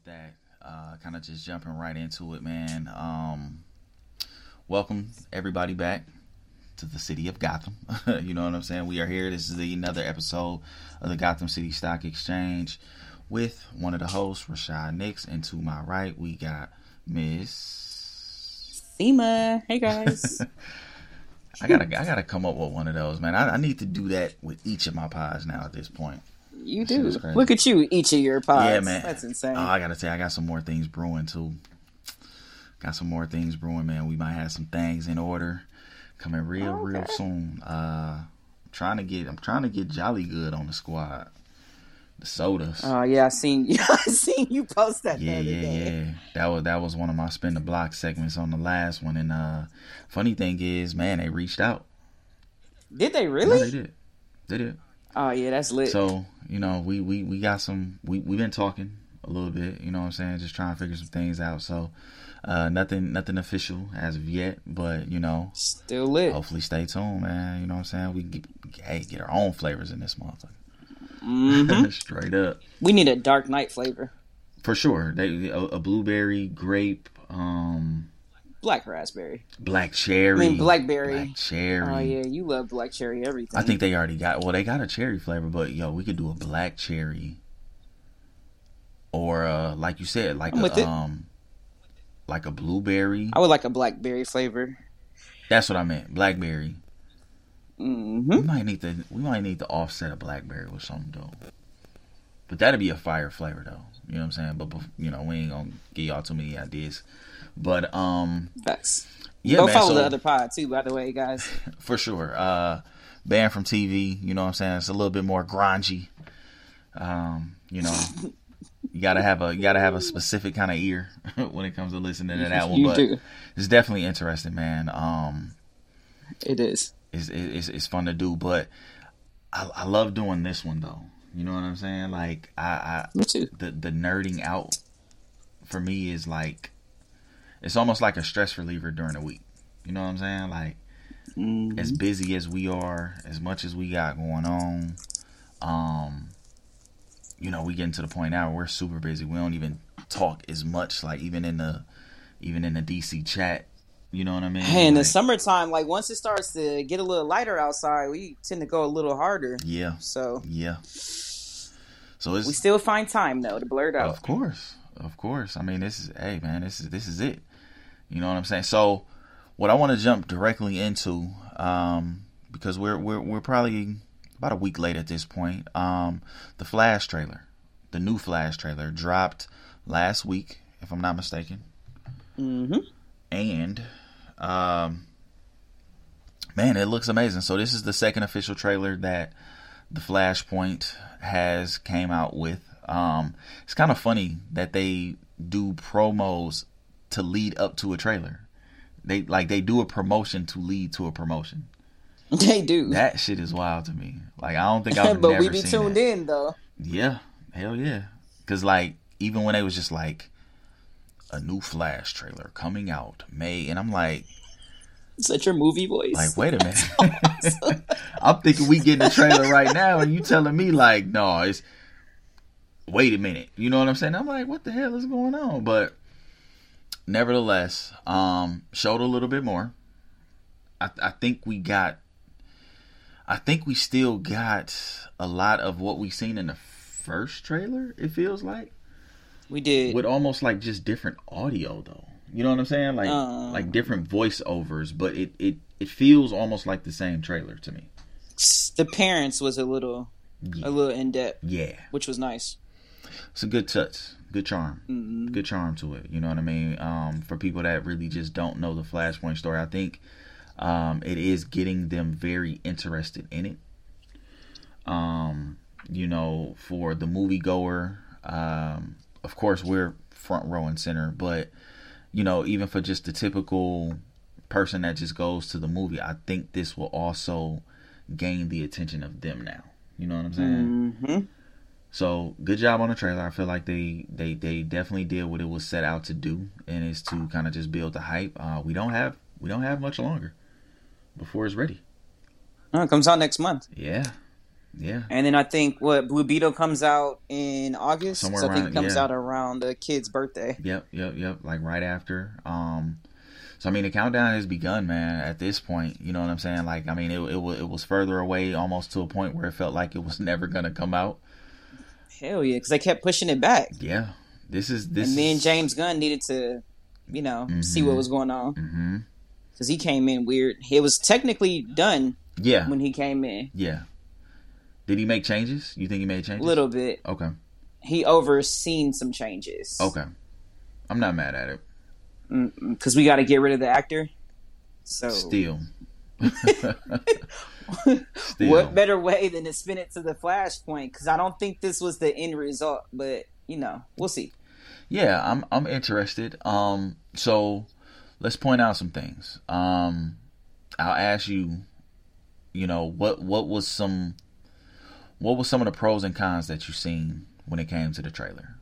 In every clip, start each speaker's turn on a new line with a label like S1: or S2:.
S1: is that. Uh, kind of just jumping right into it, man. Um, welcome everybody back to the city of Gotham. you know what I'm saying? We are here. This is the, another episode of the Gotham City Stock Exchange with one of the hosts, Rashad Nix, and to my right we got Miss
S2: Thema. Hey guys.
S1: I gotta I gotta come up with one of those, man. I, I need to do that with each of my pods now at this point.
S2: You do. Look at you, each of your pods. Yeah, man. That's insane. Oh,
S1: I gotta say, I got some more things brewing too. Got some more things brewing, man. We might have some things in order coming real, okay. real soon. Uh, I'm trying to get, I'm trying to get Jolly Good on the squad. The sodas.
S2: Oh yeah, I seen, I seen you post that.
S1: Yeah, yeah, day. yeah. That was that was one of my spin the block segments on the last one. And uh, funny thing is, man, they reached out.
S2: Did they really?
S1: No, they did. They did.
S2: Oh yeah, that's lit.
S1: So you know, we we we got some. We we've been talking a little bit. You know what I'm saying? Just trying to figure some things out. So uh, nothing nothing official as of yet, but you know,
S2: still lit.
S1: Hopefully, stay tuned, man. You know what I'm saying? We get, hey, get our own flavors in this motherfucker.
S2: Mm-hmm.
S1: Straight up.
S2: We need a Dark Knight flavor.
S1: For sure. They a, a blueberry, grape, um,
S2: black raspberry,
S1: black cherry,
S2: I mean blackberry,
S1: black cherry.
S2: Oh yeah, you love black cherry everything.
S1: I think they already got. Well, they got a cherry flavor, but yo, we could do a black cherry, or uh, like you said, like I'm a um, like a blueberry.
S2: I would like a blackberry flavor.
S1: That's what I meant, blackberry.
S2: Mm-hmm.
S1: We might need to. We might need to offset a blackberry with something though. But that'd be a fire flavor though. You know what I'm saying? But you know, we ain't gonna give y'all too many ideas. But um,
S2: Facts. Yeah, Go man, follow so, the other pod too, by the way, guys.
S1: For sure. Uh, banned from TV. You know what I'm saying? It's a little bit more grungy. Um, you know, you gotta have a you gotta have a specific kind of ear when it comes to listening to that one. But
S2: do.
S1: it's definitely interesting, man. Um,
S2: it is.
S1: It's, it's it's fun to do, but I, I love doing this one though. You know what I'm saying? Like I, I
S2: me too.
S1: The the nerding out for me is like it's almost like a stress reliever during the week. You know what I'm saying? Like mm-hmm. as busy as we are, as much as we got going on, um, you know, we getting to the point now where we're super busy. We don't even talk as much. Like even in the even in the DC chat, you know what I mean?
S2: Hey, in
S1: like,
S2: the summertime, like once it starts to get a little lighter outside, we tend to go a little harder.
S1: Yeah.
S2: So
S1: yeah. So we
S2: still find time though to blur it out.
S1: Of course, of course. I mean, this is hey man, this is this is it. You know what I'm saying? So, what I want to jump directly into, um, because we're we're we're probably about a week late at this point. Um, the Flash trailer, the new Flash trailer, dropped last week, if I'm not mistaken.
S2: Mm-hmm.
S1: And, um, man, it looks amazing. So this is the second official trailer that the Flashpoint has came out with. Um, it's kind of funny that they do promos to lead up to a trailer. They like they do a promotion to lead to a promotion.
S2: They do.
S1: That shit is wild to me. Like I don't think I've
S2: but we be tuned
S1: that.
S2: in though.
S1: Yeah, hell yeah. Cause like even when they was just like a new Flash trailer coming out May, and I'm like,
S2: such your movie voice.
S1: Like, wait a minute. I'm thinking we getting the trailer right now, and you telling me like, no, it's wait a minute. You know what I'm saying? I'm like, what the hell is going on? But nevertheless, um, showed a little bit more. I, I think we got. I think we still got a lot of what we seen in the first trailer. It feels like
S2: we did
S1: with almost like just different audio though. You know what I'm saying? Like uh, like different voiceovers, but it it it feels almost like the same trailer to me.
S2: The parents was a little yeah. a little in depth.
S1: Yeah,
S2: which was nice.
S1: It's a good touch good charm,
S2: mm-hmm.
S1: good charm to it. You know what I mean? Um, for people that really just don't know the Flashpoint story, I think um, it is getting them very interested in it. Um, you know, for the moviegoer, um, of course we're front row and center, but you know, even for just the typical person that just goes to the movie, I think this will also gain the attention of them now. You know what I'm saying?
S2: Mm-hmm.
S1: So good job on the trailer. I feel like they they they definitely did what it was set out to do, and is to kind of just build the hype. Uh, we don't have we don't have much longer before it's ready.
S2: Oh, it comes out next month.
S1: Yeah, Yeah.
S2: And then I think what Blue Beetle comes out in August.
S1: Somewhere
S2: so I think
S1: around-
S2: it comes
S1: yeah.
S2: out around the kid's birthday.
S1: Yep, yep, yep. Like right after. Um, so I mean, the countdown has begun, man. At this point, you know what I'm saying? Like, I mean, it it, it was further away, almost to a point where it felt like it was never gonna come out.
S2: Hell yeah, because they kept pushing it back.
S1: Yeah, this is this.
S2: and me and James Gunn needed to, you know, see
S1: Mhm.
S2: what was going on
S1: Mhm.
S2: because he came in weird. It was technically done
S1: Yeah,
S2: when he came in
S1: yeah. Did he make changes? You think he made changes?
S2: a little bit.
S1: Okay,
S2: He overseen some changes.
S1: okay. I'm not mad at it.
S2: because we got to get rid of the actor. So
S1: Still. Still.
S2: what better way than to spin it to the flashpoint? Because I don't think this was the end result, but you know, we'll see.
S1: Yeah, I'm I'm interested. Um, so let's point out some things. Um, I'll ask you, you know, what what was some what were some of the pros and cons that you seen when it came to the trailer?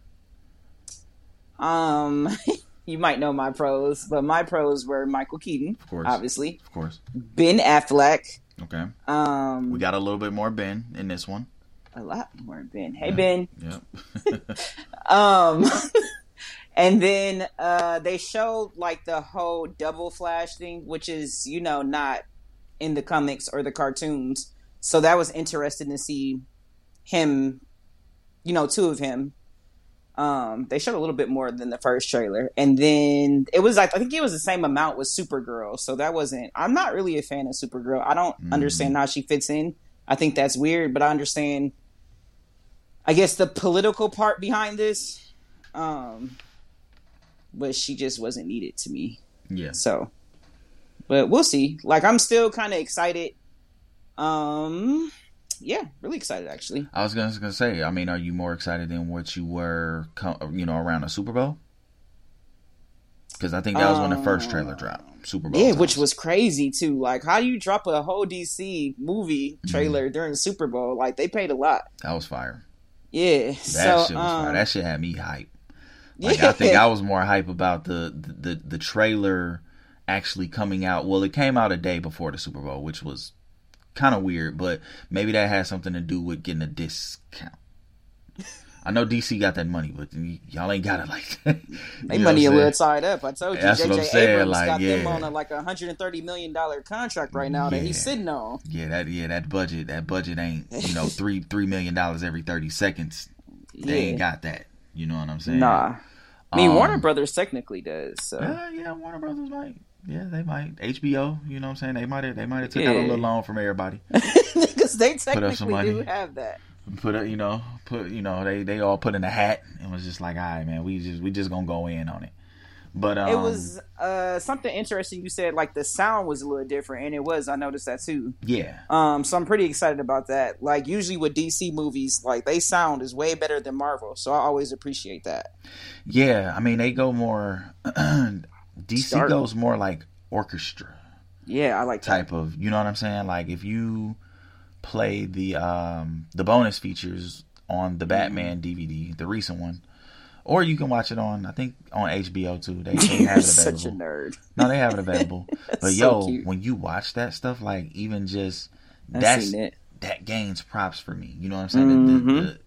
S2: Um, you might know my pros, but my pros were Michael Keaton,
S1: Of course,
S2: obviously,
S1: of course.
S2: Ben Affleck,
S1: Okay,
S2: um,
S1: we got a little bit more Ben in this one.
S2: a lot more Ben. Hey Ben,
S1: Yep.
S2: um, and then uh, they showed like the whole double flash thing, which is you know not in the comics or the cartoons. So that was interesting to see him, you know, two of him. Um, they showed a little bit more than the first trailer, and then it was like I think it was the same amount with Supergirl. So that wasn't. I'm not really a fan of Supergirl. I don't
S1: Mhm.
S2: understand how she fits in. I think that's weird, but I understand. I guess the political part behind this, um, but she just wasn't needed to me.
S1: yeah.
S2: So, but we'll see. Like I'm still kind of excited. Um, yeah, really excited actually.
S1: I was gonna, gonna say. I mean, are you more excited than what you were, you know, around the Super Bowl? Because I think that was when the first trailer dropped. Super Bowl.
S2: Yeah, which was crazy too. Like, how do you drop a whole DC movie trailer during the Super Bowl? Like, they paid a lot.
S1: that was fire.
S2: Yeah.
S1: That
S2: so,
S1: shit was
S2: um,
S1: fire. That shit had me hype. Like
S2: yeah.
S1: I think I was more hype about the, the the the trailer actually coming out. Well, it came out a day before the Super Bowl, which was kind of weird, but maybe that has something to do with getting a discount. I know DC got that money, but y'all ain't got it like that.
S2: They money a little tied up. I told you,
S1: That's what I'm
S2: JJ Abrams
S1: like,
S2: got them on a, like a hundred and thirty million dollar contract right now that he's sitting on.
S1: Yeah, that yeah that budget that budget ain't you know three three million dollars every thirty seconds. They ain't got that. You know what I'm saying?
S2: Nah. I mean,
S1: Um,
S2: Warner Brothers technically does. So
S1: Yeah, yeah, Warner Brothers might. Yeah, they might. HBO, you know what I'm saying? They might have they might have took out a little loan from everybody.
S2: because they
S1: up some
S2: technically
S1: money.
S2: do have that.
S1: Put up, you know, put you know, they they all put in a hat and was just like, all right, man, we just we just gonna go in on it. But um,
S2: it was uh, something interesting. You said like the sound was a little different, and it was. I noticed that too.
S1: yeah,
S2: Um, so I'm pretty excited about that. Like usually with DC movies, like they sound is way better than Marvel, so I always appreciate that.
S1: yeah. I mean, they go more. DC
S2: Start.
S1: goes more like orchestra.
S2: Yeah, I like that.
S1: type of you know what I'm saying? Like if you play the um the bonus features on the Batman DVD, the recent one, or you can watch it on I think on HBO too. They, they have it
S2: such a
S1: available.
S2: nerd.
S1: No, they have it available. but
S2: so
S1: yo,
S2: cute.
S1: when you watch that stuff, like even just
S2: I've
S1: that's that gains props for me. You know what I'm saying? The, the, the,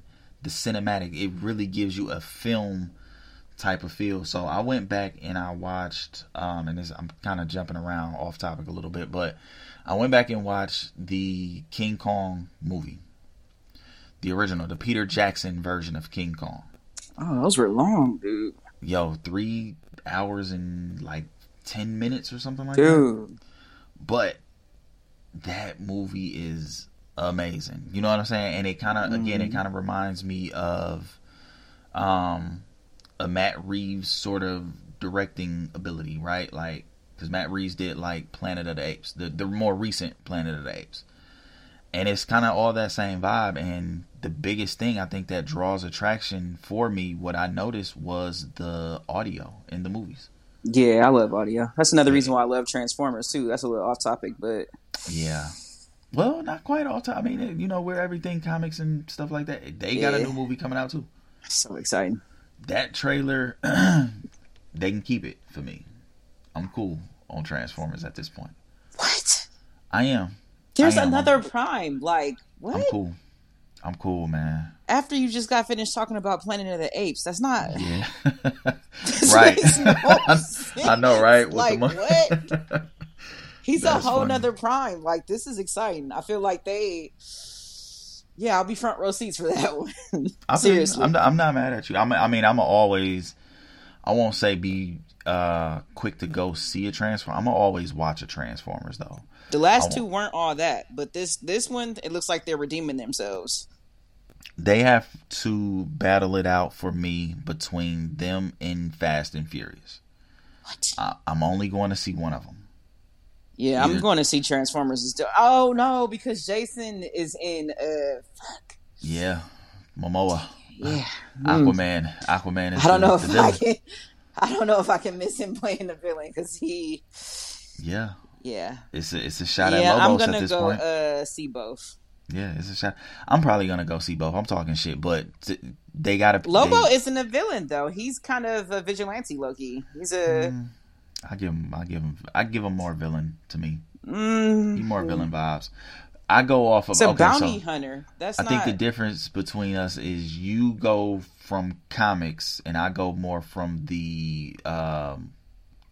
S1: the cinematic, it really gives you a film type of feel. So I went back and I watched, um, and this, I'm kind of jumping around off topic a little bit, but I went back and watched the King Kong movie, the original, the Peter Jackson version of King Kong.
S2: Oh, those were long, dude.
S1: Yo, three hours and like ten minutes or something like that.
S2: Dude,
S1: but that movie is amazing. You know what I'm saying? And it kind of again, it
S2: Mhm.
S1: kind of reminds me of um a Matt Reeves sort of directing ability, right? Like because Matt Reeves did like Planet of the Apes, the the more recent Planet of the Apes, and it's kind of all that same vibe. And the biggest thing I think that draws attraction for me, what I noticed was the audio in the movies.
S2: yeah, I love audio. That's another reason why I love Transformers too. That's a little off topic, but
S1: Yeah. Well, not quite all time. I mean, you know, where everything comics and stuff like that. They got a new movie coming out too.
S2: so exciting.
S1: That trailer, they can keep it for me. I'm cool on Transformers at this point.
S2: What?
S1: I am.
S2: There's
S1: I am.
S2: another Prime. Like what?
S1: I'm cool. I'm cool, man.
S2: After you just got finished talking about Planet of the Apes, that's not.
S1: Yeah.
S2: This
S1: right.
S2: no
S1: I know, right? With
S2: Like, what? He's a whole
S1: funny.
S2: nother prime. Like this is exciting. I feel like they. Yeah, I'll be front row seats for that one. Seriously,
S1: I'm not, I'm not mad at you. I'm, I mean, I'm always, I won't say be uh quick to go see a transform. I'm always watch a Transformers though.
S2: The last two weren't all that, but this this one it looks like they're redeeming themselves.
S1: They have to battle it out for me between them and Fast and Furious.
S2: What?
S1: I, I'm only going to see one of them.
S2: Yeah, I'm going to see Transformers. Still. Oh no, because Jason is in. Uh, fuck.
S1: Yeah, Momoa,
S2: Yeah,
S1: Aquaman, Aquaman. Is.
S2: I don't
S1: the-
S2: know if I can. I don't know if I can miss him playing the villain because he.
S1: Yeah,
S2: Yeah,
S1: it's a it's a shot
S2: yeah.
S1: at
S2: I'm
S1: Lobos at
S2: gonna
S1: this
S2: go
S1: point.
S2: uh, see both.
S1: Yeah, it's a shot. I'm probably gonna go see both. I'm talking shit, but t- they gotta.
S2: Lobo
S1: they-
S2: isn't a villain though. He's kind of a vigilante, Loki. He's a.
S1: Mm, I give him. I give him. I give him more villain to me.
S2: Mm,
S1: He more villain vibes. I go off of
S2: It's a
S1: okay.
S2: bounty
S1: so
S2: hunter. That's
S1: I
S2: not.
S1: think the difference between us is you go from comics and I go more from the um,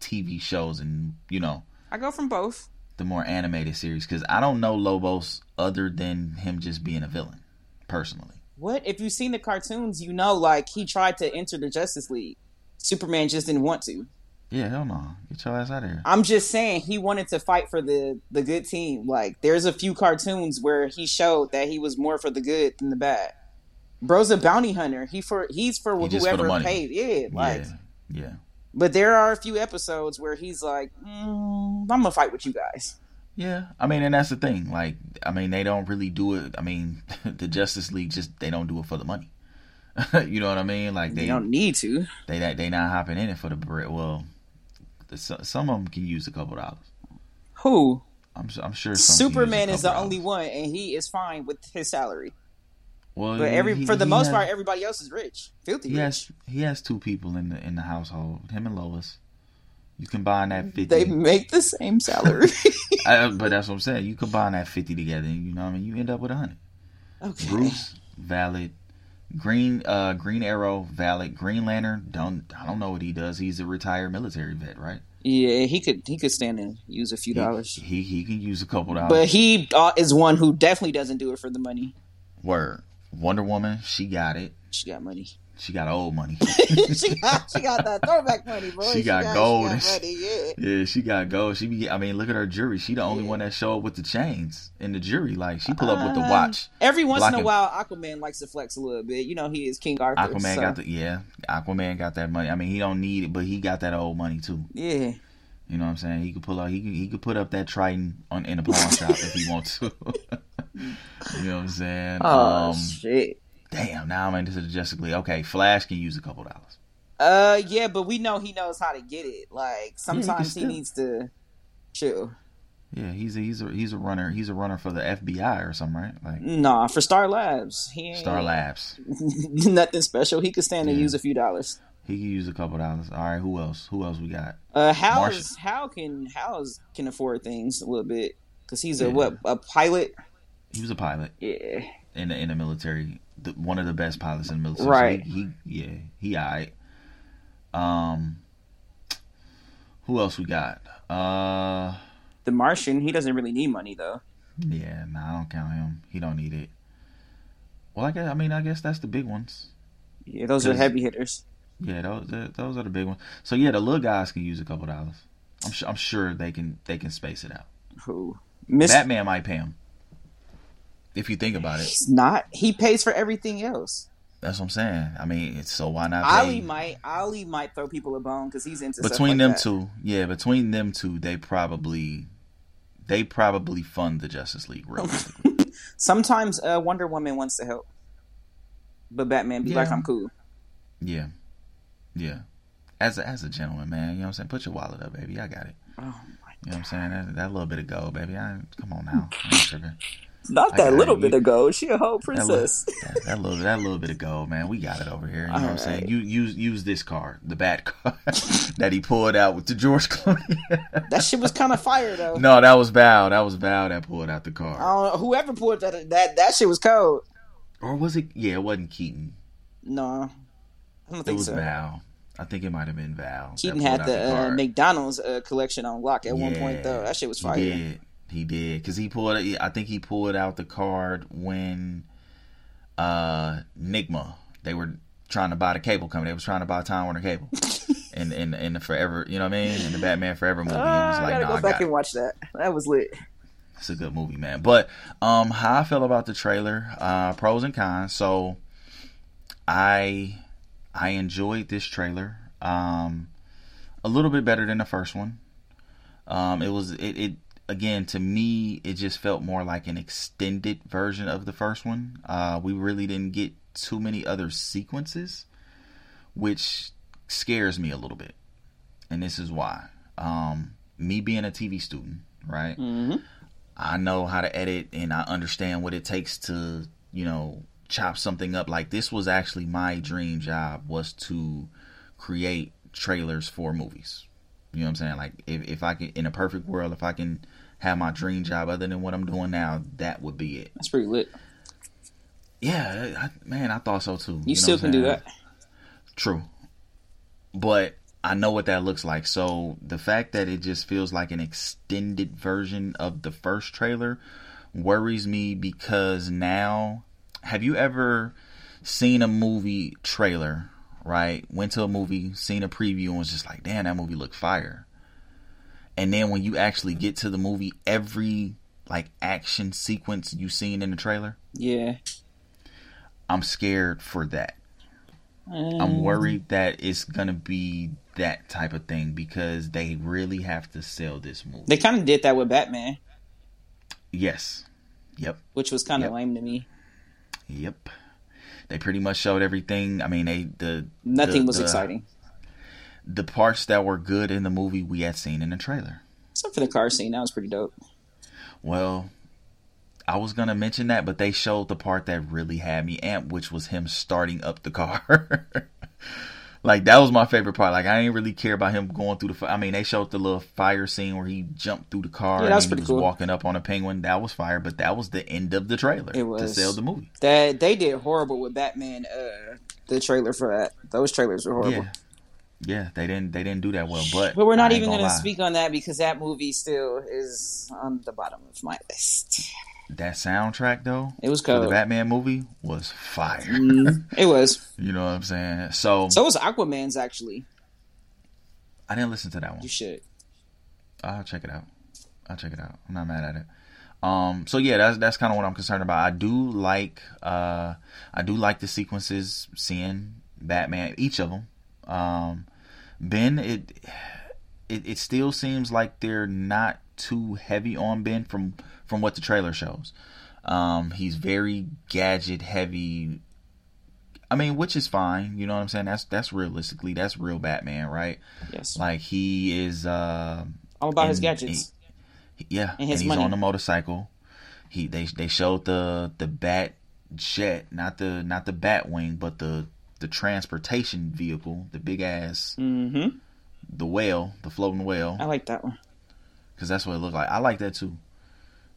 S1: TV shows and you know
S2: I go from both.
S1: the more animated series because I don't know Lobos other than him just being a villain personally.
S2: What if you've seen the cartoons? You know, like he tried to enter the Justice League. Superman just didn't want to.
S1: Yeah, hell no. Get your ass out of here.
S2: I'm just saying he wanted to fight for the the good team. Like there's a few cartoons where he showed that he was more for the good than the bad. Bro's a bounty hunter. He for he's for
S1: He for
S2: whoever
S1: money.
S2: paid. Yeah, like.
S1: yeah, yeah.
S2: But there are a few episodes where he's like, mm, "I'm gonna fight with you guys."
S1: Yeah, I mean, and that's the thing. Like, I mean, they don't really do it. I mean, the Justice League just they don't do it for the money. you know what I mean? Like
S2: They
S1: they
S2: don't need to.
S1: they they not hopping in it for the bread. Well, some of them can use a couple dollars.
S2: Who?
S1: I'm I'm sure some can use a
S2: Superman is the
S1: couple
S2: only one, and he is fine with his salary.
S1: Well,
S2: But every
S1: he-
S2: for the most
S1: has-
S2: part, everybody else is rich, filthy
S1: he
S2: rich.
S1: has he has two people in the in the household. Him and Lois. You combine that fifty.
S2: They make the same salary.
S1: I, but that's what I'm saying. You combine that fifty together, and you know, what I mean, you end up with a hundred.
S2: okay.
S1: Bruce, valid. Green, uh, Green Arrow, valid. Green Lantern, don't I don't know what he does. He's a retired military vet, right?
S2: Yeah, he could he could stand and use a few
S1: He,
S2: dollars,
S1: he he can use a couple dollars.
S2: but he uh, is one who definitely doesn't do it for the money.
S1: Word. Wonder Woman, she got it.
S2: She got money.
S1: She got old money.
S2: she got she got that throwback money, boy.
S1: She got gold.
S2: She got money, yeah.
S1: yeah, she got gold. She be. I mean, look at her jury. She the only
S2: Yeah.
S1: one that show up with the chains in the jury. Like she pull up with the
S2: Uh,
S1: watch.
S2: Every once in a
S1: Blocking-
S2: while, Aquaman likes to flex a little bit. You know, he is King Arthur.
S1: Aquaman
S2: so,
S1: got the yeah. Aquaman got that money. I mean, he don't need it, but he got that old money too.
S2: yeah.
S1: You know what I'm saying? He could pull out. He could, he could put up that Triton on in a pawn shop if he wants to. you know what I'm saying?
S2: Oh
S1: um,
S2: shit.
S1: Damn. Now I'm into the Justice League. Okay, Flash can use a couple dollars.
S2: Uh, yeah, but we know he knows how to get it. Like sometimes he
S1: still-
S2: needs to chill.
S1: Yeah, he's a, he's a he's a runner. He's a runner for the FBI or something, right? Like
S2: Nah, for Star Labs, he ain't
S1: Star Labs.
S2: nothing special. He could stand and use a few dollars.
S1: He can use a couple dollars. All right, who else? Who else we got?
S2: Uh, Hal's
S1: Martian.
S2: Hal can Hal's can afford things a little bit because he's a
S1: Yeah.
S2: what a pilot.
S1: He was a pilot
S2: Yeah,
S1: in the in the military. The, one of the best pilots in the military. So
S2: Right.
S1: he, he yeah he alright. Um, who else we got? Uh,
S2: the Martian. He doesn't really need money though.
S1: yeah, nah, I don't count him. He don't need it. Well, I guess I mean I guess that's the big ones.
S2: Yeah, those are heavy hitters.
S1: Yeah, those those are the big ones. So yeah, the little guys can use a couple dollars. I'm sure I'm sure they can they can space it out.
S2: Who Miss
S1: Batman might pay him. If you think about it,
S2: He's not. He pays for everything else.
S1: that's what I'm saying. I mean, so why not pay?
S2: Ali might. Ali might throw people a bone because he's into
S1: between
S2: like
S1: them
S2: that.
S1: two, yeah, between them two, they probably they probably fund the Justice League realistically.
S2: Sometimes uh, Wonder Woman wants to help, but Batman be
S1: Yeah.
S2: like, "I'm cool."
S1: yeah, yeah. As a, as a gentleman, man, you know what I'm saying. Put your wallet up, baby. I got it.
S2: Oh my
S1: You know what I'm saying. That, that little bit of gold, baby. I come on now. I ain't tripping.
S2: Not that little
S1: it.
S2: bit
S1: You-
S2: of gold. She a whole
S1: That little,
S2: princess.
S1: that, that little that little bit of gold, man. We got it over here. You know what I'm saying. You use use this card, the bat card that he pulled out with the George Clooney.
S2: that shit was kind of fire though.
S1: no, that was Val. That was Val that pulled out the car.
S2: I
S1: card.
S2: don't know, whoever pulled that that that shit was cold.
S1: or was it? Yeah, it wasn't Keaton.
S2: No, I don't think It
S1: was
S2: so.
S1: Val. I think it might have been Val.
S2: Keaton had
S1: out
S2: the, uh. McDonald's uh, collection on lock at one point though. That shit was fire.
S1: He did because he pulled. I think he pulled out the card when uh Nygma they were trying to buy the cable company. They was trying to buy Time Warner Cable. in, in in the Forever, you know what I mean? In the Batman Forever movie, he was
S2: Ah, I gotta
S1: "No,
S2: go back
S1: got it."
S2: and watch that. That was lit.
S1: It's a good movie, man. But um, how I feel about the trailer, uh, pros and cons. So, I I enjoyed this trailer. Um, a little bit better than the first one. Um, it was it, it again to me. It just felt more like an extended version of the first one. Uh, we really didn't get too many other sequences, which scares me a little bit. And this is why. Um, me being a TV student, right?
S2: hmm
S1: I know how to edit and I understand what it takes to, you know, chop something up. Like this was actually my dream job was to create trailers for movies. You know what I'm saying? Like if, if I can in a perfect world, if I can have my dream job other than what I'm doing now, that would be it.
S2: That's pretty lit.
S1: Yeah, I, man, I thought so too.
S2: You,
S1: know
S2: still can do that.
S1: True. But I know what that looks like. So the fact that it just feels like an extended version of the first trailer worries me because now have you ever seen a movie trailer, right? Went to a movie, seen a preview and was just like, "Damn, that movie looked fire." And then when you actually get to the movie, every like action sequence you seen in the trailer,
S2: Yeah.
S1: I'm scared for that.
S2: Mm.
S1: I'm worried that it's gonna be that type of thing because they really have to sell this movie.
S2: They kind of did that with Batman,
S1: yes. Yep.
S2: which was kind of
S1: Yep.
S2: lame to me.
S1: Yep. They pretty much showed everything. I mean, they the
S2: Nothing
S1: the-
S2: was
S1: the-
S2: exciting
S1: The parts that were good in the movie we had seen in the trailer.
S2: except for the car scene. That was pretty dope.
S1: Well, I was gonna mention that, but they showed the part that really had me amped, which was him starting up the car. like that was my favorite part. Like I didn't really care about him going through the. fi- I mean, they showed the little fire scene where he jumped through the car
S2: Yeah, that
S1: and he
S2: pretty
S1: was
S2: cool.
S1: walking up on a penguin. That was fire, but that was the end of the trailer
S2: It was to
S1: sell the movie.
S2: That they did horrible with Batman. Uh, the trailer for that. Those trailers were horrible.
S1: Yeah, yeah, they didn't they didn't do that well. But
S2: But we're not even going
S1: gonna
S2: speak on that because that movie still is on the bottom of my list.
S1: That soundtrack though
S2: It was
S1: for the. Batman movie was fire.
S2: Mm, it was.
S1: You know what I'm saying? So,
S2: So was Aquaman's actually.
S1: I didn't listen to that one.
S2: You should.
S1: I'll check it out. I'll check it out. I'm not mad at it. Um, so yeah, that's that's kind of what I'm concerned about. I do like uh, I do like the sequences seeing Batman, each of them. Um, Ben, it, it it still seems like they're not too heavy on Ben from from what the trailer shows. Um, he's very gadget heavy. I mean, which is fine. You know what I'm saying? That's that's realistically that's real Batman, right?
S2: Yes.
S1: Like he is. Uh,
S2: All about his gadgets.
S1: yeah,
S2: And
S1: and, he's
S2: money.
S1: on the motorcycle. He they they showed the the bat jet, not the not the bat wing, but the the transportation vehicle, the big ass,
S2: Mm-hmm.
S1: the whale, the floating whale,
S2: I like that one.
S1: because that's what it looked like. I like that too.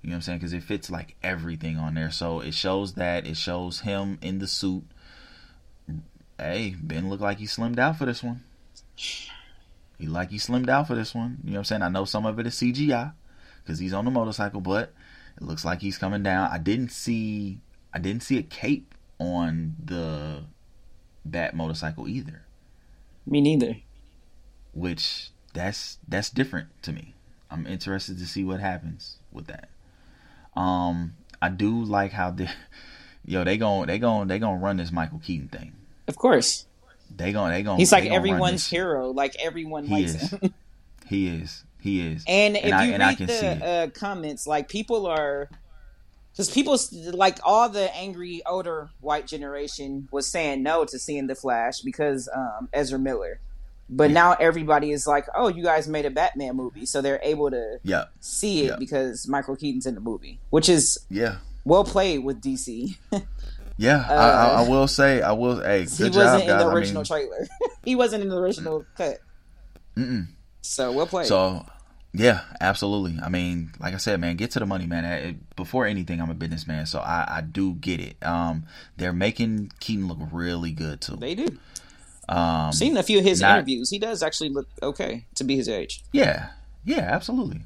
S1: You know what I'm saying? Because it fits like everything on there. So it shows that it shows him in the suit. Hey, Ben looked like he slimmed out for this one. He like he slimmed out for this one. You know what I'm saying? I know some of it is CGI because he's on the motorcycle, but it looks like he's coming down. I didn't see I didn't see a cape on the bat motorcycle either,
S2: Me neither.
S1: which that's that's different to me. I'm interested to see what happens with that. Um, I do like how they, yo, they gon' they gon' they gonna run this Michael Keaton thing.
S2: Of course.
S1: They gon' they gon'
S2: He's
S1: they
S2: like
S1: gonna
S2: everyone's hero. Like everyone
S1: He
S2: likes
S1: is.
S2: him.
S1: He is. He is.
S2: And if
S1: I-
S2: you
S1: and I
S2: read
S1: can
S2: the uh, comments, like people are, because people like all the angry older white generation was saying no to seeing the Flash because um, Ezra Miller, but
S1: Yeah.
S2: now everybody is like, oh, you guys made a Batman movie, so they're able to
S1: Yeah.
S2: see it
S1: Yeah.
S2: because Michael Keaton's in the movie, which is
S1: Yeah.
S2: well played with DC.
S1: Yeah. I,
S2: Uh,
S1: I, I will say. I will. Hey,
S2: he wasn't
S1: job,
S2: in
S1: guys.
S2: the
S1: I
S2: original
S1: mean,
S2: trailer. he wasn't in the original cut,
S1: mm-mm.
S2: so well played.
S1: So Yeah, absolutely. I mean, like I said, man, get to the money, man. It, before anything, I'm a businessman, so I, I do get it. Um, they're making Keaton look really good too.
S2: They do.
S1: Um,
S2: Seen a few of his
S1: not-
S2: interviews. He does actually look okay to be his age.
S1: Yeah, yeah, absolutely.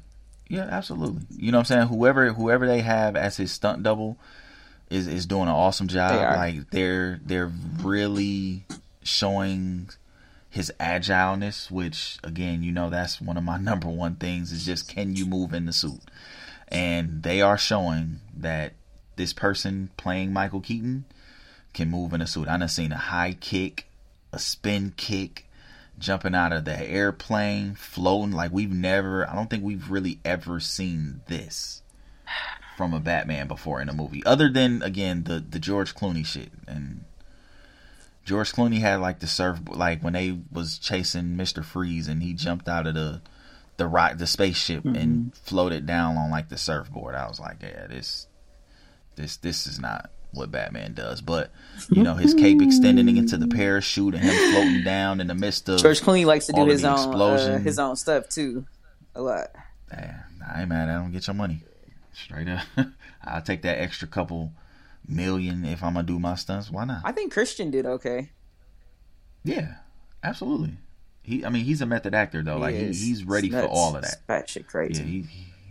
S1: Yeah, absolutely. You know what I'm saying? Whoever whoever they have as his stunt double is is doing an awesome job.
S2: They.
S1: Like they're they're really showing his agileness, which again, you know, that's one of my number one things is just can you move in the suit? And they are showing that this person playing Michael Keaton can move in a suit. I done seen a high kick, a spin kick, jumping out of the airplane, floating like we've never I don't think we've really ever seen this from a Batman before in a movie. Other than again the the George Clooney shit and George Clooney had like the surf like when they was chasing Mr. Freeze and he jumped out of the the rock the spaceship and floated down on like the surfboard. I was like, yeah, this this this is not what Batman does. But you know, his cape extending into the parachute and him floating down in the midst of
S2: George Clooney likes to do his own uh, his own stuff too, a lot.
S1: Yeah, I ain't mad. I don't get your money. Straight up, I'll take that extra couple million if I'm gonna do my stunts. Why not?
S2: I think Christian did okay.
S1: Yeah, absolutely. He, I mean, he's a method actor though. like he, he's ready for all of that.
S2: It's batshit crazy.
S1: Yeah, he,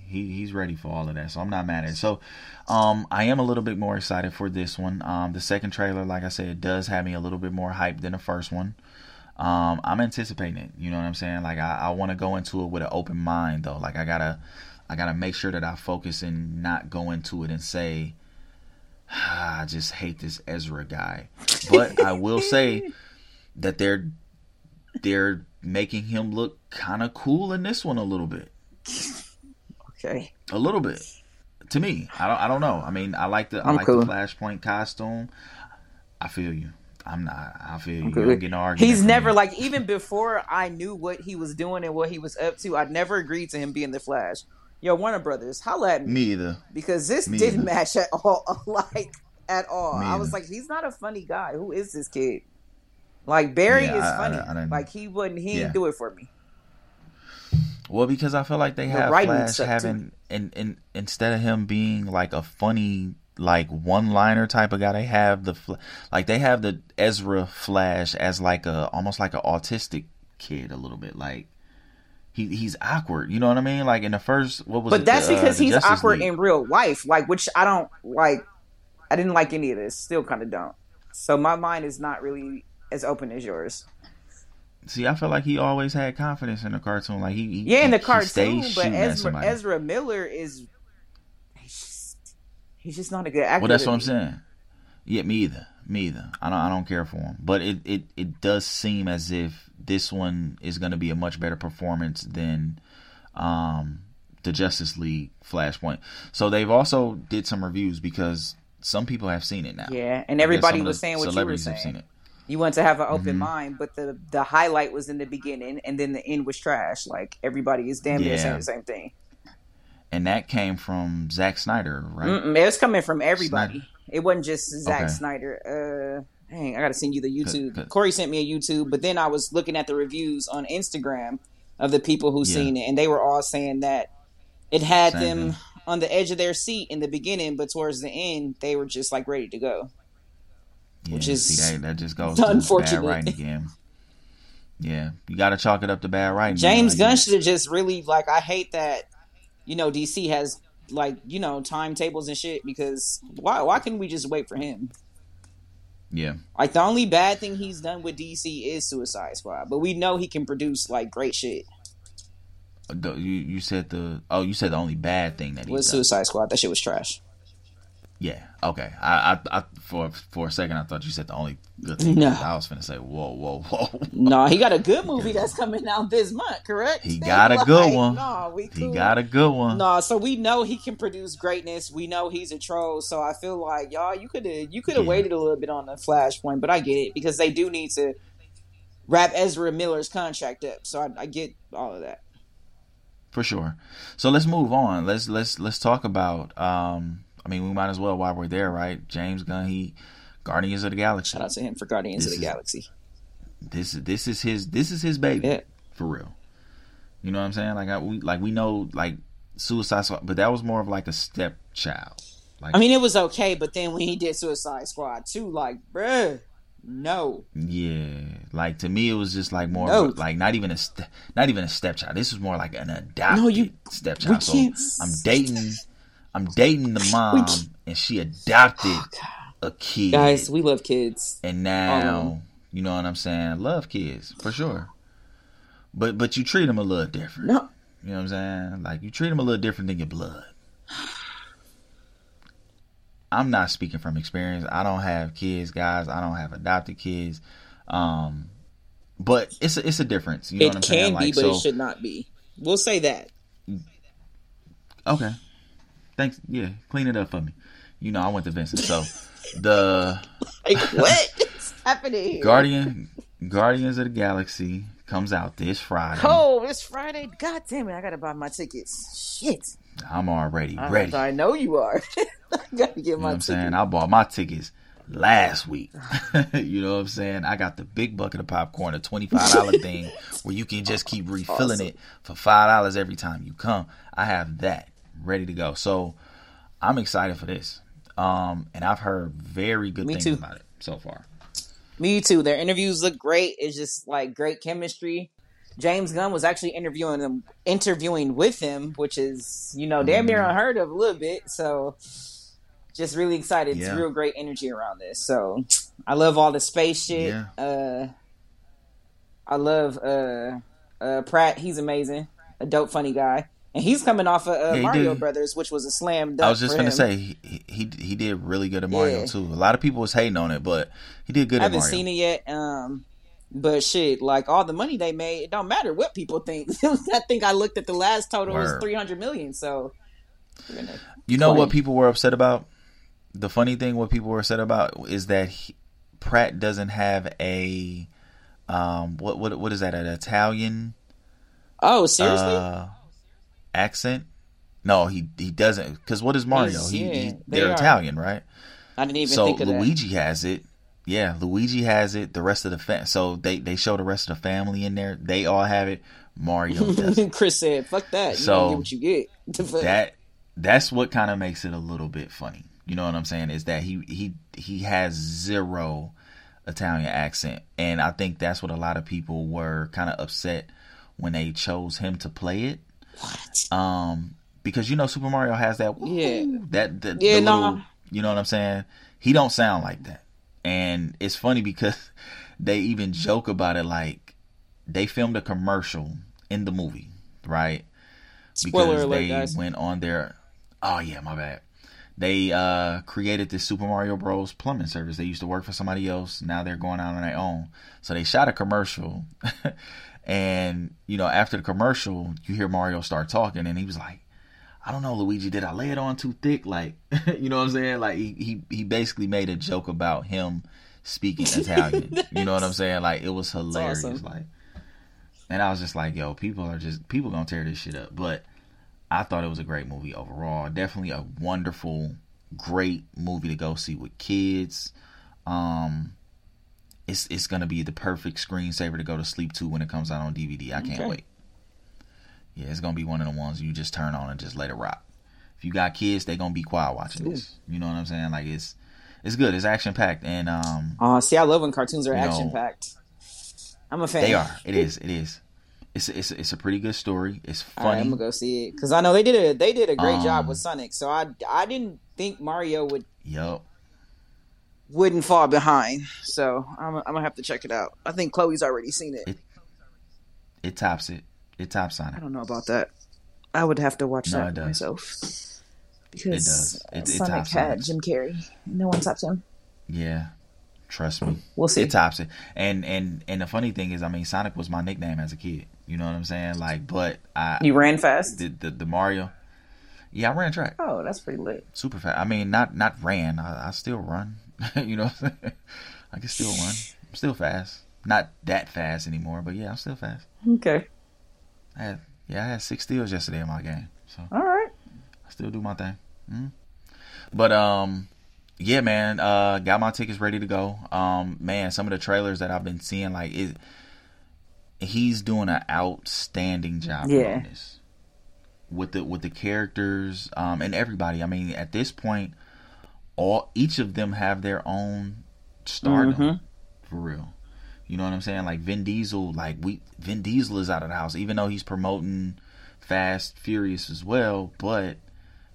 S1: he he's ready for all of that. So I'm not mad at it. So, um, I am a little bit more excited for this one. Um, the second trailer, like I said, does have me a little bit more hyped than the first one. Um, I'm anticipating it. You know what I'm saying? Like I, I want to go into it with an open mind though. Like I gotta, I gotta make sure that I focus and not go into it and say, ah, I just hate this Ezra guy. But I will say that they're they're making him look kind of cool in this one a little bit.
S2: Okay.
S1: A little bit. To me, I don't. I don't know. I mean, I like the. I
S2: I'm
S1: like
S2: cool.
S1: the Flashpoint costume. I feel you. I'm not. I feel you. You
S2: cool.
S1: don't argument.
S2: He's never
S1: me.
S2: like even before I knew what he was doing and what he was up to. I'd never agreed to him being the Flash. Yo, Warner Brothers, holla at me
S1: me either.
S2: because this
S1: Me
S2: didn't
S1: either.
S2: match at all. Like at all.
S1: Me
S2: I was
S1: either.
S2: like, he's not a funny guy. Who is this kid? Like Barry
S1: Yeah,
S2: is
S1: I- I-
S2: funny.
S1: I didn't-
S2: like he wouldn't. He
S1: Yeah.
S2: didn't do it for me.
S1: Well, because I feel like they have Flash having, and and instead of him being like a funny like one liner type of guy, they have the like they have the Ezra Flash as like a almost like an autistic kid a little bit like. He, he's awkward, you know what I mean? Like in the first, what was
S2: But
S1: it?
S2: that's
S1: the, uh,
S2: because
S1: the
S2: he's
S1: Justice
S2: awkward
S1: League.
S2: in real life. Like which I don't like. I didn't like any of this. Still kind of don't. So my mind is not really as open as yours.
S1: See, I feel like he always had confidence in the cartoon. Like he, he
S2: Yeah, in the
S1: he
S2: cartoon, but Ezra. Ezra Miller is he's just, he's just not a good actor.
S1: Well, that's what I'm saying. Yeah, me either. Me either. I don't. I don't care for him. But it, it, it does seem as if this one is going to be a much better performance than um, the Justice League Flashpoint. So they've also did some reviews because some people have seen it now.
S2: Yeah, and everybody was saying what you were
S1: celebrities have seen it.
S2: You want to have an open
S1: Mhm.
S2: mind, but the the highlight was in the beginning, and then the end was trash. Like everybody is damn near
S1: Yeah.
S2: saying the same thing.
S1: And that came from Zack Snyder, right?
S2: Mm-mm, it was coming from everybody. It wasn't just Zack
S1: Okay.
S2: Snyder. Uh, dang, I got to send you the YouTube. Corey sent me a YouTube, but then I was looking at the reviews on Instagram of the people who
S1: Yeah.
S2: seen it, and they were all saying that it had
S1: Same
S2: them
S1: thing.
S2: on the edge of their seat in the beginning, but towards the end, they were just like ready to go.
S1: Yeah,
S2: Which is
S1: see, that, that just goes to bad writing again. Yeah, you got to chalk it up to bad writing.
S2: James
S1: Like,
S2: Gunn should have just really like. I hate that, you know, DC has like you know timetables and shit because why why couldn't we just wait for him?
S1: Yeah,
S2: Like the only bad thing he's done with DC is Suicide Squad, but we know he can produce like great shit uh,
S1: The- you you said the oh you said the only bad thing that done.
S2: Suicide Squad. That shit was trash.
S1: Yeah. Okay. I, I I for for a second I thought you said the only good thing.
S2: No.
S1: I was gonna say whoa whoa whoa.
S2: No, he got a good movie that's coming out this month, correct?
S1: He got a good one.
S2: No, we
S1: He got a good one.
S2: No, so we know he can produce greatness. We know he's a troll. So I feel like y'all, you could have you could have
S1: Yeah.
S2: waited a little bit on the Flashpoint, but I get it because they do need to wrap Ezra Miller's contract up. So I, I get all of that.
S1: For sure. So let's move on. Let's let's let's talk about. Um, I mean, we might as well while we're there, right? James Gunn, he Guardians of the Galaxy.
S2: Shout out to him for Guardians
S1: This
S2: of the
S1: is-
S2: Galaxy.
S1: This is this is his this is his baby
S2: Yeah.
S1: for real. You know what I'm saying? Like I, we like we know like Suicide Squad, but that was more of like a stepchild. Like
S2: I mean, it was okay, but then when he did Suicide Squad too, like, bruh, no.
S1: Yeah, like to me, it was just like more
S2: No.
S1: of a, like not even a ste- not even a stepchild. This was more like an adopted
S2: No, you-
S1: stepchild. So I'm dating, I'm dating the mom, and she adopted
S2: Oh,
S1: a kid.
S2: Guys, we love kids.
S1: and now
S2: Um,
S1: you know what I'm saying. Love kids for sure, but but you treat them a little different.
S2: No,
S1: You know what I'm saying? Like you treat them a little different than your blood. I'm not speaking from experience. I don't have kids, guys. I don't have adopted kids. Um, but it's a, it's a difference. You know what I'm
S2: it
S1: saying?
S2: can be,
S1: Like,
S2: but
S1: so,
S2: it should not be. We'll say that.
S1: Okay. Thanks. Yeah, clean it up for me. You know, I went to Vincent. So the
S2: Like, what's happening? here?
S1: Guardian Guardians of the Galaxy comes out this Friday.
S2: Oh, it's Friday. God damn it! I gotta buy my tickets. Shit.
S1: I'm already
S2: I-
S1: ready.
S2: I know you are. I gotta get
S1: You know
S2: my
S1: I'm
S2: tickets.
S1: saying? I bought my tickets last week. you know what I'm saying? I got the big bucket of popcorn, a $25 thing where you can just keep refilling
S2: Awesome.
S1: it for $5 every time you come. I have that ready to go. So I'm excited for this. Um, and I've heard very good
S2: Me
S1: things
S2: too.
S1: about it so far.
S2: Me too. Their interviews look great. It's just like great chemistry. James Gunn was actually interviewing them, interviewing with him, which is you know damn near
S1: Mhm.
S2: unheard of a little bit. So, just really excited.
S1: Yeah.
S2: It's real great energy around this. So, I love all the space shit.
S1: Yeah.
S2: Uh, I love uh, uh, Pratt. He's amazing. A dope, funny guy. And he's coming off of uh,
S1: Yeah,
S2: Mario
S1: did.
S2: Brothers, which was a slam dunk.
S1: I was just gonna
S2: him.
S1: say he, he he did really good at Mario
S2: Yeah.
S1: too. A lot of people was hating on it, but he did good
S2: I haven't
S1: Mario.
S2: seen it yet. Um, but shit, like all the money they made, it don't matter what people think. I think I looked at the last total was three hundred million. So,
S1: You know what people were upset about? The funny thing, what people were upset about, is that he, Pratt doesn't have a um what what what is that an Italian
S2: oh, seriously?
S1: uh, accent? No, he he doesn't. Because what is Mario?
S2: He's-
S1: He,
S2: yeah,
S1: he
S2: they
S1: they're
S2: are.
S1: Italian, right?
S2: I didn't even
S1: so
S2: think of
S1: Luigi has it. Yeah, Luigi has it. The rest of the fa- so they they show the rest of the family in there. They all have it. Mario doesn't.
S2: Chris said, "Fuck that. You
S1: So,
S2: don't get what you get."
S1: That that's what kind of makes it a little bit funny. You know what I'm saying? Is that he he he has zero Italian accent, and I think that's what a lot of people were kind of upset when they chose him to play it.
S2: What?
S1: Um, because you know Super Mario has that
S2: Yeah.
S1: that the,
S2: Yeah,
S1: the
S2: nah.
S1: little, you know what I'm saying? He don't sound like that, and it's funny because they even joke about it like they filmed a commercial in the movie, right?
S2: Spoiler
S1: because
S2: alert,
S1: they
S2: guys.
S1: went on their oh yeah my bad they uh created this super mario bros plumbing service they used to work for somebody else now they're going out on their own so they shot a commercial and you know after the commercial you hear mario start talking and he was like i don't know luigi did i lay it on too thick like you know what i'm saying like he he, he basically made a joke about him speaking italian you know what i'm saying like it was hilarious
S2: awesome.
S1: like and I was just like, yo, people are just people gonna tear this shit up. But I thought it was a great movie overall. Definitely a wonderful, great movie to go see with kids. Um it's it's gonna be the perfect screensaver to go to sleep to when it comes out on DVD. I can't
S2: Okay.
S1: wait. Yeah, it's gonna be one of the ones you just turn on and just let it rock. If you got kids, they gonna be quiet watching this. You know what I'm saying? Like it's it's good. It's action packed and um
S2: Oh, see, I love when cartoons are action packed. I'm a fan.
S1: they are. It is. It is. It's it's it's a pretty good story. It's
S2: All right,
S1: funny.
S2: I'm gonna go see it because I know they did a they did a great job
S1: Um,
S2: with Sonic. So I I didn't think Mario would
S1: Yup.
S2: Wouldn't fall behind. So I'm, I'm gonna have to check it out. I think Chloe's already seen it.
S1: It- It tops it. It tops Sonic.
S2: I don't know about that. I would have to watch
S1: No,
S2: that
S1: it does.
S2: myself because
S1: does. It- it
S2: Sonic
S1: tops
S2: had. Jim Carrey. No one tops him.
S1: Yeah. Trust me.
S2: We'll see.
S1: It tops it. And and and the funny thing is, I mean, Sonic was my nickname as a kid. You know what I'm saying? Like, but I
S2: You ran fast.
S1: the the, the Mario. Yeah, I ran track
S2: Oh, that's pretty lit.
S1: super fast. I mean, not not ran. I, I still run. you know, what I'm saying? I can still run. I'm still fast. Not that fast anymore, but yeah, I'm still fast.
S2: Okay.
S1: I had yeah, I had six steals yesterday in my game. So
S2: All right.
S1: I still do my thing. Mhm. But um, yeah, man. Uh, got my tickets ready to go. Um, man, some of the trailers that I've been seeing, like it, he's doing an outstanding job
S2: Yeah.
S1: on this with the with the characters um, and everybody. I mean, at this point, all each of them have their own stardom
S2: Mhm.
S1: for real. You know what I'm saying? Like Vin Diesel, like we Vin Diesel is out of the house, even though he's promoting Fast Furious as well. But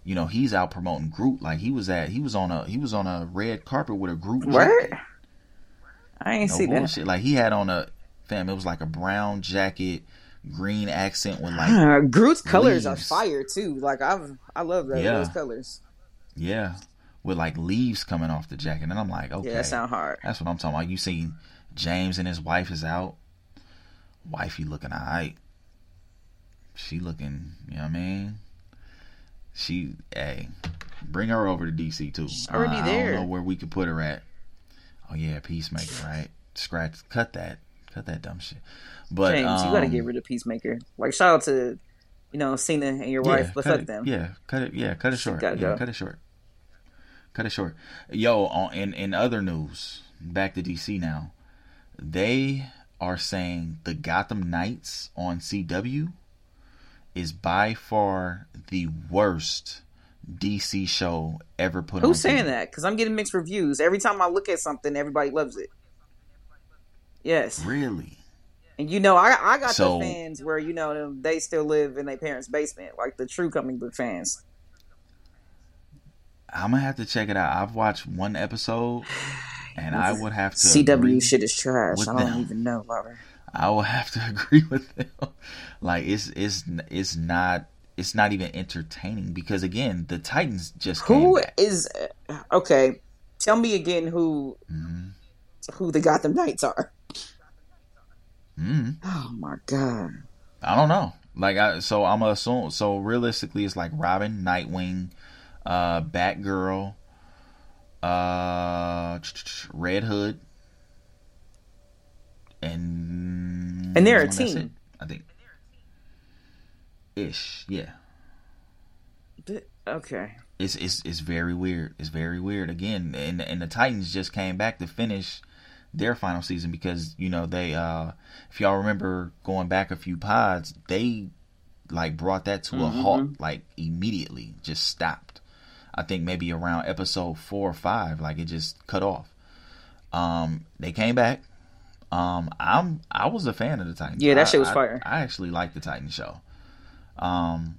S1: you know he's out promoting Groot. Like he was at he was on a he was on a red carpet with a Groot. Jacket.
S2: I ain't
S1: No
S2: see that.
S1: bullshit. Like he had on a fam. It was like a brown jacket, green accent with like
S2: Groot's colors are fire too. Like I've I love that
S1: Yeah.
S2: those colors.
S1: yeah, with like leaves coming off the jacket. And I'm like, okay,
S2: Yeah, that sound hard.
S1: that's what I'm talking about. You seen James and his wife is out. Wifey looking alright. She looking, you know what I mean? She, hey, bring her over to DC too.
S2: She's already
S1: I
S2: there.
S1: don't know where we could put her at. Oh yeah, Peacemaker, right? Scratch, cut that, cut that dumb shit. But
S2: James, you gotta
S1: um,
S2: get rid of Peacemaker. Like shout out to you know Cena and your wife, but fuck them.
S1: Yeah, cut it. Yeah, cut it short. Yeah,
S2: go.
S1: cut it short. Cut it short. Yo, on in in other news, back to DC now. They are saying the Gotham Knights on CW is by far the worst DC show ever put on.
S2: Who's saying
S1: TV.
S2: that? Because I'm getting mixed reviews. Every time I look at something, everybody loves it. Yes,
S1: Really?
S2: and you know I I got
S1: So-
S2: the fans where you know they still live in their parents' basement, like the true comic book fans.
S1: I'm gonna have to check it out. I've watched one episode, and I would have to
S2: CW shit is trash. I don't
S1: them.
S2: even know, Robert.
S1: I will have to agree with them. Like it's it's it's not it's not even entertaining because again the Titans just came
S2: Who is okay? Tell me again who
S1: Mhm.
S2: who the Gotham Knights are.
S1: Mhm.
S2: Oh my god.
S1: I don't know. Like I so I'm assume so realistically it's like Robin, Nightwing, uh, Batgirl, uh, Red Hood, and
S2: And they're a team.
S1: it, I think. Ish, yeah.
S2: Okay.
S1: it's it's it's very weird. It's very weird. Again, and and the Titans just came back to finish their final season because you know they uh if y'all remember going back a few pods, they like brought that to a
S2: Mhm.
S1: halt like immediately, just stopped. I think maybe around episode 4 or 5 like it just cut off. Um they came back. Um I'm I was a fan of the Titans.
S2: Yeah, that
S1: I-
S2: shit was
S1: I-
S2: fire.
S1: I actually liked the Titan show. Um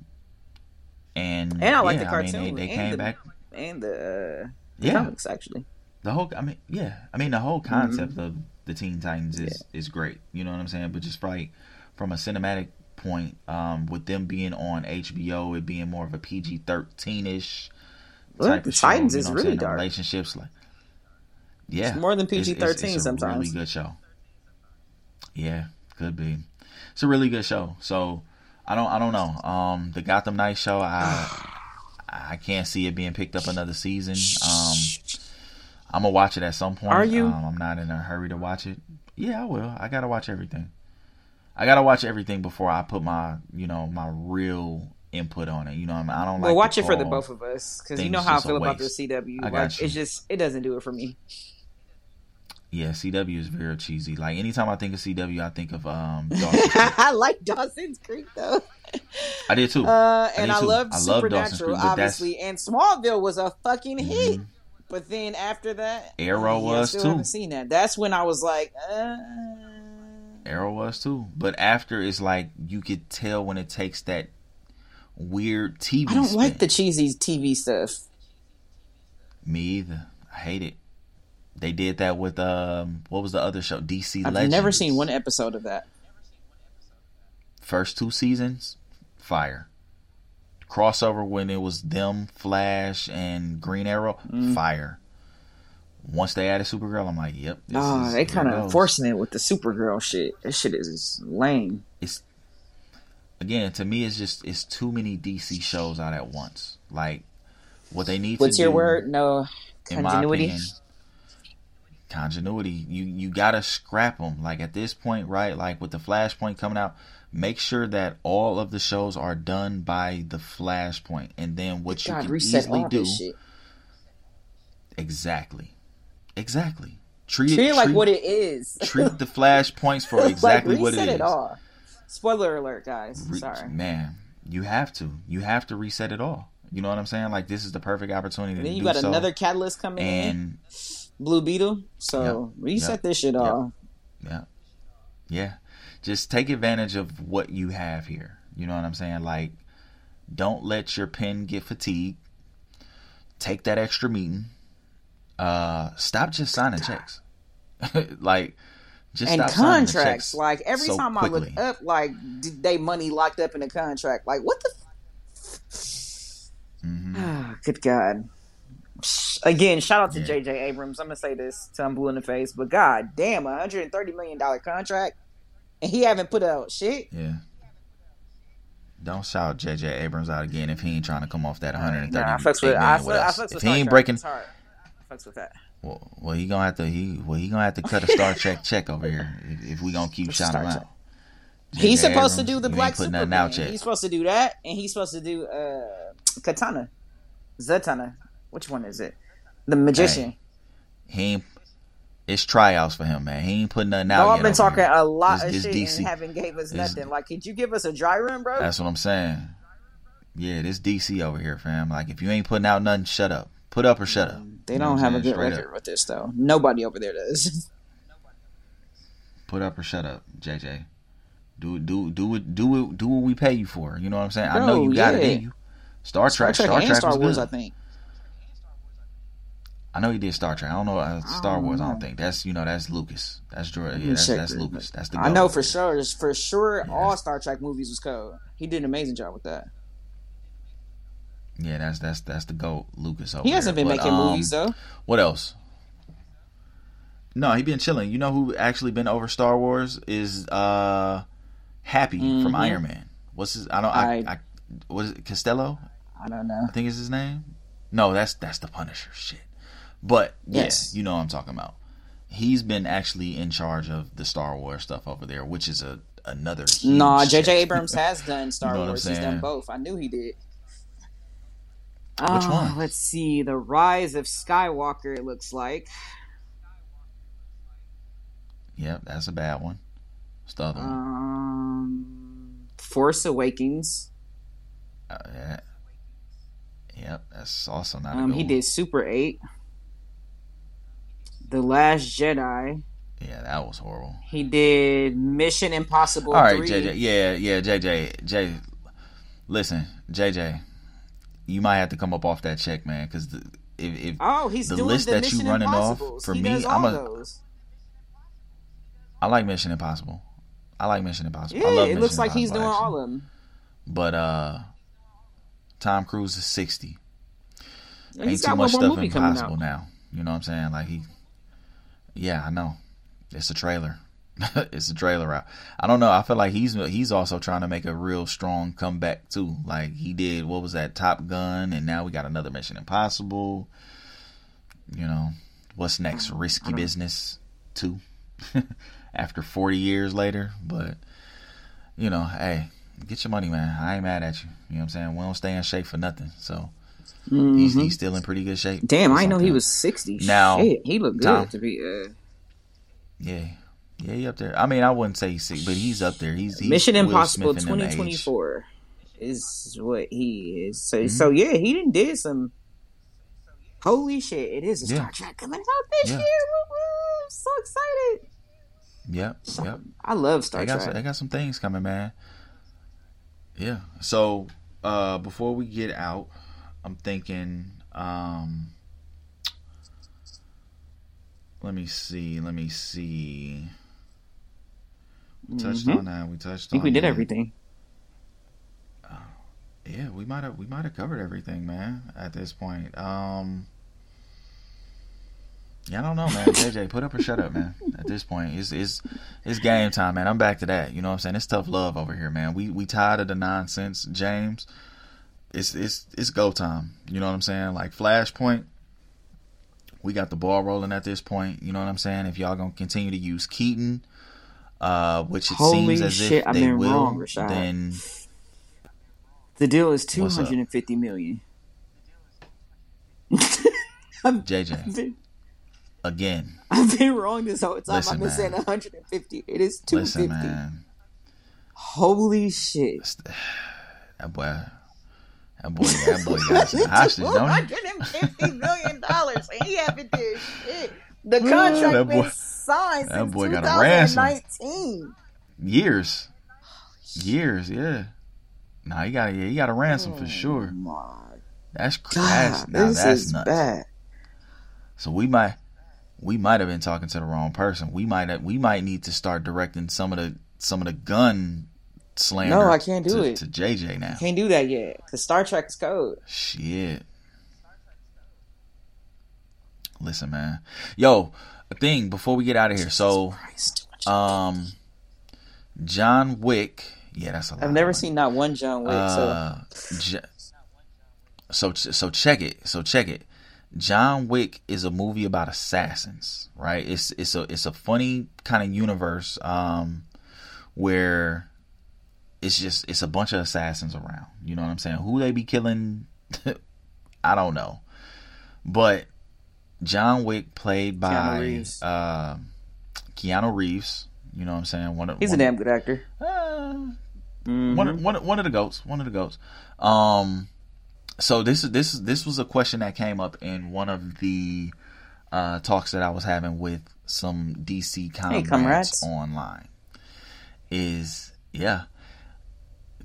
S1: and
S2: And I like
S1: yeah,
S2: the
S1: I mean,
S2: cartoon
S1: they, they
S2: and
S1: came
S2: the-
S1: back
S2: And the, uh, the
S1: yeah
S2: comics actually.
S1: the whole i mean yeah i mean the whole concept
S2: Mm-hmm.
S1: of the teen titans is is great you know what i'm saying but just like from a cinematic point um with them being on hbo it being more of a pg-13ish
S2: Well,
S1: type
S2: the
S1: of show,
S2: Titans
S1: you
S2: is
S1: know
S2: really dark.
S1: relationships like yeah
S2: It's more than
S1: It's- it's-
S2: PG-13
S1: it's a
S2: sometimes.
S1: really good show yeah could be it's a really good show so i don't i don't know um the gotham knight show i i can't see it being picked up another season um I'm gonna watch it at some point.
S2: Are you?
S1: Um, I'm not in a hurry to watch it. Yeah, I will. I gotta watch everything. I gotta watch everything before I put my, you know, my real input on it. You know, what I, mean? I don't like.
S2: well, watch it for the both of us because you know how I feel about the. CW.
S1: I
S2: Like it's just it doesn't do it for me.
S1: Yeah, CW is very cheesy. Like anytime I think of CW, I think of um.
S2: I like Dawson's Creek though.
S1: I did too.
S2: Uh, and I,
S1: I love Dawson's
S2: Supernatural,
S1: Creek,
S2: obviously, and Smallville was a fucking hit.
S1: Mhm.
S2: But then after that,
S1: Arrow
S2: yeah, I
S1: was,
S2: still
S1: too.
S2: Haven't seen that. That's when I was like, uh,
S1: Arrow was too, but after it's like you could tell when it takes that weird TV.
S2: I don't
S1: spin.
S2: like the cheesy TV stuff.
S1: Me either. I hate it. They did that with um, what was the other show? DC
S2: I've
S1: Legends.
S2: never seen one episode of that.
S1: First two seasons, fire. Crossover when it was them, Flash, and Green Arrow,
S2: Mm.
S1: fire. Once they added Supergirl, I'm like, yep. This
S2: Oh, they kind of forcing it with the Supergirl shit. That shit is lame.
S1: It's again to me, it's just it's too many DC shows out at once. Like what they need to do.
S2: What's your
S1: do,
S2: word? No continuity.
S1: opinion, continuity. You you gotta scrap them. Like at this point, right? Like with the Flashpoint coming out, make sure that all of the shows are done by the Flashpoint, and then what you can
S2: reset
S1: easily do exactly, exactly. treat,
S2: Treat it like
S1: treat-
S2: what it is.
S1: treat the flash points for exactly
S2: like,
S1: what it is.
S2: it all. Spoiler alert, guys.
S1: Re-
S2: Sorry.
S1: man. You have to. You have to reset it all. You know what I'm saying? Like this is the perfect opportunity
S2: And then you got
S1: so.
S2: another catalyst coming in,
S1: and
S2: Blue Beetle. So
S1: Yep.
S2: reset
S1: Yep.
S2: this shit
S1: Yep.
S2: all.
S1: Yeah. Yeah. Just take advantage of what you have here. You know what I'm saying? Like, don't let your pen get fatigued. Take that extra meeting. Uh, stop just signing checks. like, just
S2: and
S1: stop signing the
S2: contracts. Like every
S1: so
S2: time I look up, like did they money locked up in a contract? Like what the?
S1: Mhm.
S2: Ah, Good God. Again, shout out to
S1: Yeah.
S2: J.J. Abrams. I'm gonna say this I'm blue in the face, but God damn, a 130 million dollar contract, and he haven't put out shit.
S1: Yeah. Don't shout J.J. Abrams out again if he ain't trying to come off that 130
S2: Nah, I fucks with.
S1: million
S2: I,
S1: with
S2: fuck, I fucks
S1: If
S2: with
S1: he ain't breaking,
S2: I fucks with that.
S1: Well, well, he gonna have to. He well, he gonna have to cut a Star Trek check over here if, if we gonna keep shouting him out.
S2: He's supposed to do the Black
S1: ain't putting
S2: Superman.
S1: nothing out.
S2: He's supposed to do that, and he's supposed to do uh, Katana, Zatanna. Which one is it? The magician.
S1: He ain't. It's tryouts for him, man. He ain't putting nothing out
S2: No. I've been talking
S1: here.
S2: a lot
S1: This-
S2: of shit
S1: DC.
S2: and haven't gave us
S1: This-
S2: nothing. Like, could you give us a dry run, bro?
S1: That's what I'm saying. Yeah, this DC over here, fam. Like, if you ain't putting out nothing, shut up. Put up or shut up.
S2: They don't have a good
S1: Straight
S2: record
S1: up.
S2: with this though. Nobody over there does.
S1: Put up or shut up, JJ. Do do do it do it do what we pay you for. You know what I'm saying? I know you got it in you. Star
S2: Star
S1: Trek,
S2: Trek
S1: Star Trek
S2: Star Wars,
S1: good.
S2: I think.
S1: I know he did Star Trek. I don't know uh, Star Wars. I don't think that's you know that's Lucas. That's Jordan. Yeah, that's, that's. Lucas. That's the.
S2: I know for sure. For sure,
S1: Yeah.
S2: all Star Trek movies was code. He did an amazing job with that.
S1: Yeah, that's that's that's the goat Lucas over
S2: He hasn't
S1: there.
S2: been
S1: But,
S2: making
S1: um,
S2: movies though.
S1: What else? No, he been chilling. You know who actually been over Star Wars is uh Happy from
S2: Mhm.
S1: Iron Man. What's his? I don't. I,
S2: I-
S1: I, what is it? Costello?
S2: I don't know.
S1: I think is his name. No, that's that's the Punisher. Shit. But yeah,
S2: Yes.
S1: you know what I'm talking about. He's been actually in charge of the Star Wars stuff over there, which is a another.
S2: Nah, J.J. Abrams has done Star
S1: You know
S2: Wars. He's done both. I knew he did.
S1: Which
S2: Uh,
S1: one?
S2: Let's see. The Rise of Skywalker. It looks like.
S1: Yep, that's a bad one. What's the other one?
S2: Um, Force Awakens.
S1: Uh, yeah. Yep, that's also not a
S2: Um,
S1: good
S2: he
S1: one.
S2: did Super Eight. The Last Jedi.
S1: Yeah, that was horrible.
S2: He did Mission Impossible.
S1: All right,
S2: 3.
S1: JJ. Yeah, yeah, JJ. J. Listen, JJ. You might have to come up off that check, man, because if, if
S2: Oh, he's
S1: The
S2: doing
S1: list
S2: the
S1: that you running off, for
S2: he
S1: me, I'm a-
S2: those.
S1: I like Mission Impossible, I like Mission Impossible.
S2: Yeah,
S1: I love
S2: it looks
S1: Mission
S2: like he's doing
S1: Impossible,
S2: all of them.
S1: But uh, Tom Cruise is sixty.
S2: And
S1: Ain't too much stuff impossible now. You know what I'm saying? Like he, yeah, I know. It's a trailer. it's a trailer out. I don't know. I feel like he's he's also trying to make a real strong comeback too. Like he did. What was that? Top Gun, and now we got another Mission Impossible. You know, what's next? Risky Business two. After 40 years later, but you know, hey, get your money, man. I ain't mad at you. You know what I'm saying? We don't stay in shape for nothing. So he's
S2: Mhm.
S1: he's still in pretty good shape.
S2: Damn, I know he was sixty.
S1: Now,
S2: Shit, he looked good
S1: Tom.
S2: to be. Uh,
S1: Yeah, yeah, he up there. I mean, I wouldn't say he's sick, but he's up there. He's, he's
S2: Mission
S1: Will
S2: Impossible
S1: Smith in them
S2: twenty twenty four is what he is. So,
S1: Mhm.
S2: so yeah, he didn't did some. Holy shit! It is a
S1: Yeah.
S2: Star Trek coming out this
S1: Yeah.
S2: year. Woo woo! So excited.
S1: Yep, yep.
S2: I love Star
S1: They got
S2: Trek.
S1: some, they got some things coming, man. Yeah. So uh before we get out, I'm thinking. um Let me see. Let me see. We touched
S2: Mhm.
S1: on that. We touched
S2: I think
S1: on
S2: we did
S1: that.
S2: everything.
S1: Yeah, we might have we might have covered everything, man. At this point, um, yeah, I don't know, man. JJ, put up or shut up, man. At this point, it's it's it's game time, man. I'm back to that. You know what I'm saying? It's tough love over here, man. We we tired of the nonsense, James. It's it's it's go time. You know what I'm saying? Like Flashpoint. We got the ball rolling at this point. You know what I'm saying? If y'all gonna continue to use Keaton, uh, which it
S2: Holy
S1: seems as
S2: shit,
S1: if
S2: I've
S1: they
S2: been
S1: will,
S2: wrong, Rashad.
S1: then
S2: The deal is two hundred and fifty million.
S1: JJ. again,
S2: I've been wrong this whole time.
S1: Listen,
S2: I've been
S1: man.
S2: saying 150. It is
S1: listen,
S2: 250.
S1: man,
S2: Holy shit.
S1: that boy, that boy, that boy got some hostage, don't he?
S2: $250 million and he haven't did shit. The contract
S1: boy-
S2: been signed
S1: that
S2: since
S1: boy got a ransom.
S2: 2019.
S1: Years, years, yeah. Nah, he got, yeah, he got a ransom for
S2: Oh
S1: sure.
S2: my
S1: That's that's
S2: God,
S1: now
S2: this
S1: that's
S2: is
S1: nuts.
S2: bad.
S1: So we might we might have been talking to the wrong person. We might have, we might need to start directing some of the some of the gun slander.
S2: No, I can't do
S1: to,
S2: it.
S1: to JJ now.
S2: Can't do that yet because Star Trek's code.
S1: Shit. Listen, man. Yo, a thing before we get out of here. So, um, John Wick. Yeah, that's a lot.
S2: I've never seen not one John Wick. so
S1: Uh, J- so so check it. So check it. John Wick is a movie about assassins, right? It's it's a it's a funny kind of universe um where it's just it's a bunch of assassins around. You know what I'm saying? Who they be killing I don't know. But John Wick played by
S2: Keanu Reeves.
S1: uh Keanu Reeves, you know what I'm saying? One of
S2: he's a damn good actor.
S1: uh,
S2: Mhm.
S1: one, one, one of the goats. One of the goats. Um, so this is this is this was a question that came up in one of the uh, talks that I was having with some DC comrades,
S2: comrades.
S1: online. Is yeah,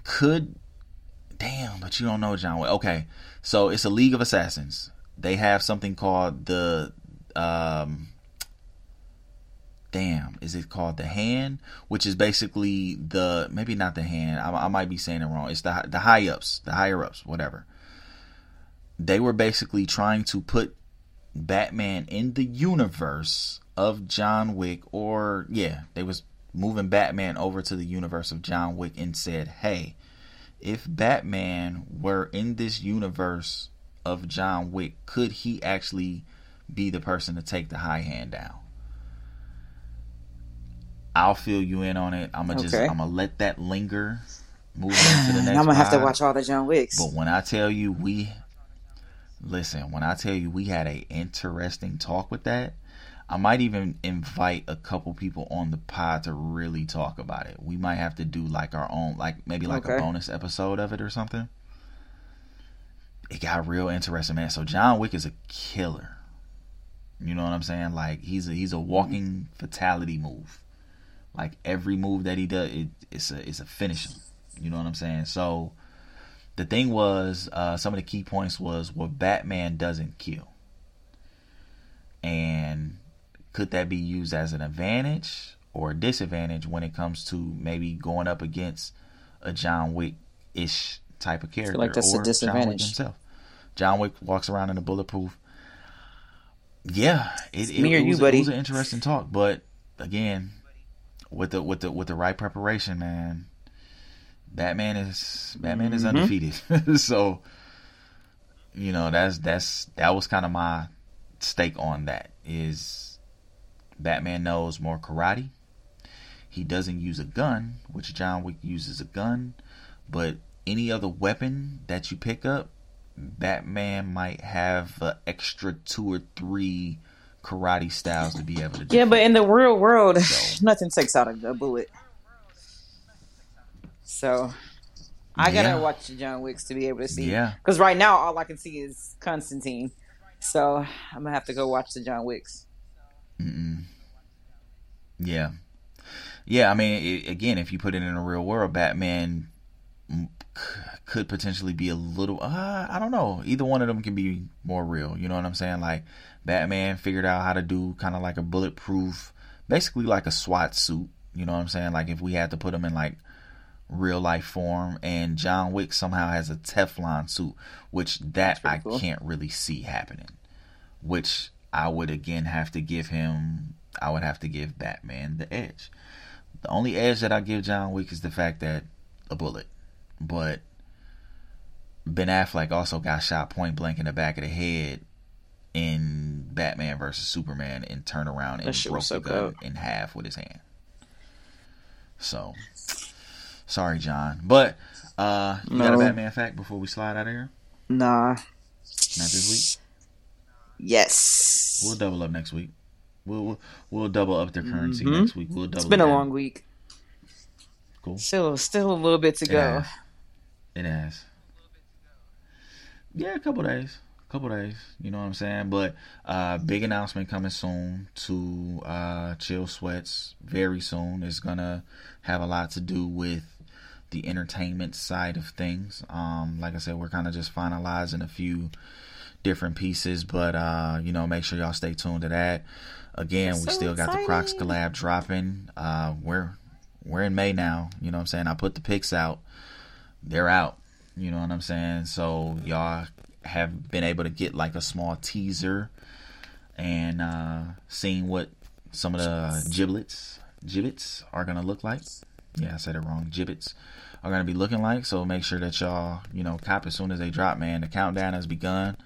S1: could damn, but you don't know John Wick. Okay, so it's a League of Assassins. They have something called the um, damn is it called the hand? Which is basically the maybe not the hand i, I might be saying it wrong. It's the the high ups the higher ups whatever. They were basically trying to put batman in the universe of john wick or yeah they was moving batman over to the universe of john wick and said hey if batman were in this universe of john wick could he actually be the person to take the high hand down I'll fill you in on it. I'm gonna just I'm gonna let that linger. Move on to the next.
S2: I'm gonna have to watch all the John Wicks.
S1: But when I tell you we listen, when I tell you we had a interesting talk with that, I might even invite a couple people on the pod to really talk about it. We might have to do like our own, like maybe like a bonus episode of it or something. It got real interesting, man. So John Wick is a killer. You know what I'm saying? Like he's a he's a walking fatality move. Like every move that he does, it, it's a it's a finisher. You know what I'm saying? So the thing was, uh, some of the key points was what Batman doesn't kill, and could that be used as an advantage or a disadvantage when it comes to maybe going up against a John Wick ish type of character
S2: like that's a
S1: or John Wick
S2: disadvantage.
S1: himself? John Wick walks around in a bulletproof. Yeah, it, it,
S2: me or
S1: it
S2: you,
S1: was,
S2: buddy.
S1: it was an interesting talk, but again, with the with the with the right preparation, man, Batman is Batman is
S2: Mhm.
S1: undefeated. so, you know, that's that's that was kind of my stake on that is Batman knows more karate. He doesn't use a gun, which John Wick uses a gun, but any other weapon that you pick up, Batman might have an extra two or three karate styles to be able to. Do.
S2: Yeah, but in the real world,
S1: So-
S2: nothing takes out a, a bullet. So I gotta
S1: Yeah.
S2: watch the John Wicks to be able to see.
S1: Yeah.
S2: Because right now all I can see is Constantine. So I'm gonna have to go watch the John Wicks.
S1: Mm-mm. Yeah, yeah. I mean, i again, if you put it in the real world, Batman could potentially be a little. Uh, I don't know. Either one of them can be more real. You know what I'm saying? Like Batman figured out how to do kind of like a bulletproof, basically like a SWAT suit. You know what I'm saying? Like if we had to put him in like real life form, and John Wick somehow has a Teflon suit, which that I
S2: cool.
S1: can't really see happening. Which I would again have to give him. I would have to give Batman the edge. The only edge that I give John Wick is the fact that a bullet, but Ben Affleck also got shot point blank in the back of the head in Batman versus Superman and turned around and broke
S2: so
S1: the gun in half with his hand. So, sorry, John, but uh, you got a
S2: No.
S1: Batman fact before we slide out of here?
S2: Nah.
S1: Not this week.
S2: Yes.
S1: We'll double up next week. We'll we'll, we'll double up their currency
S2: Mhm.
S1: next week. We'll double.
S2: It's been a long week.
S1: Cool.
S2: Still, still a little bit to go.
S1: It has. Yeah, a couple days. A couple days. You know what I'm saying? But uh big announcement coming soon to uh Chill Sweats very soon. It's gonna have a lot to do with the entertainment side of things. Um, like I said, we're kind of just finalizing a few different pieces, but uh, you know, make sure y'all stay tuned to that. Again, we still got the Crocs collab dropping. Uh, we're we're in May now. You know what I'm saying? I put the pics out. They're out. You know what I'm saying? So y'all have been able to get like a small teaser and uh seeing what some of the giblets gibbets are gonna look like. Yeah, I said it wrong. Gibbets are gonna be looking like. So make sure that y'all, you know, cop as soon as they drop, man. The countdown has begun.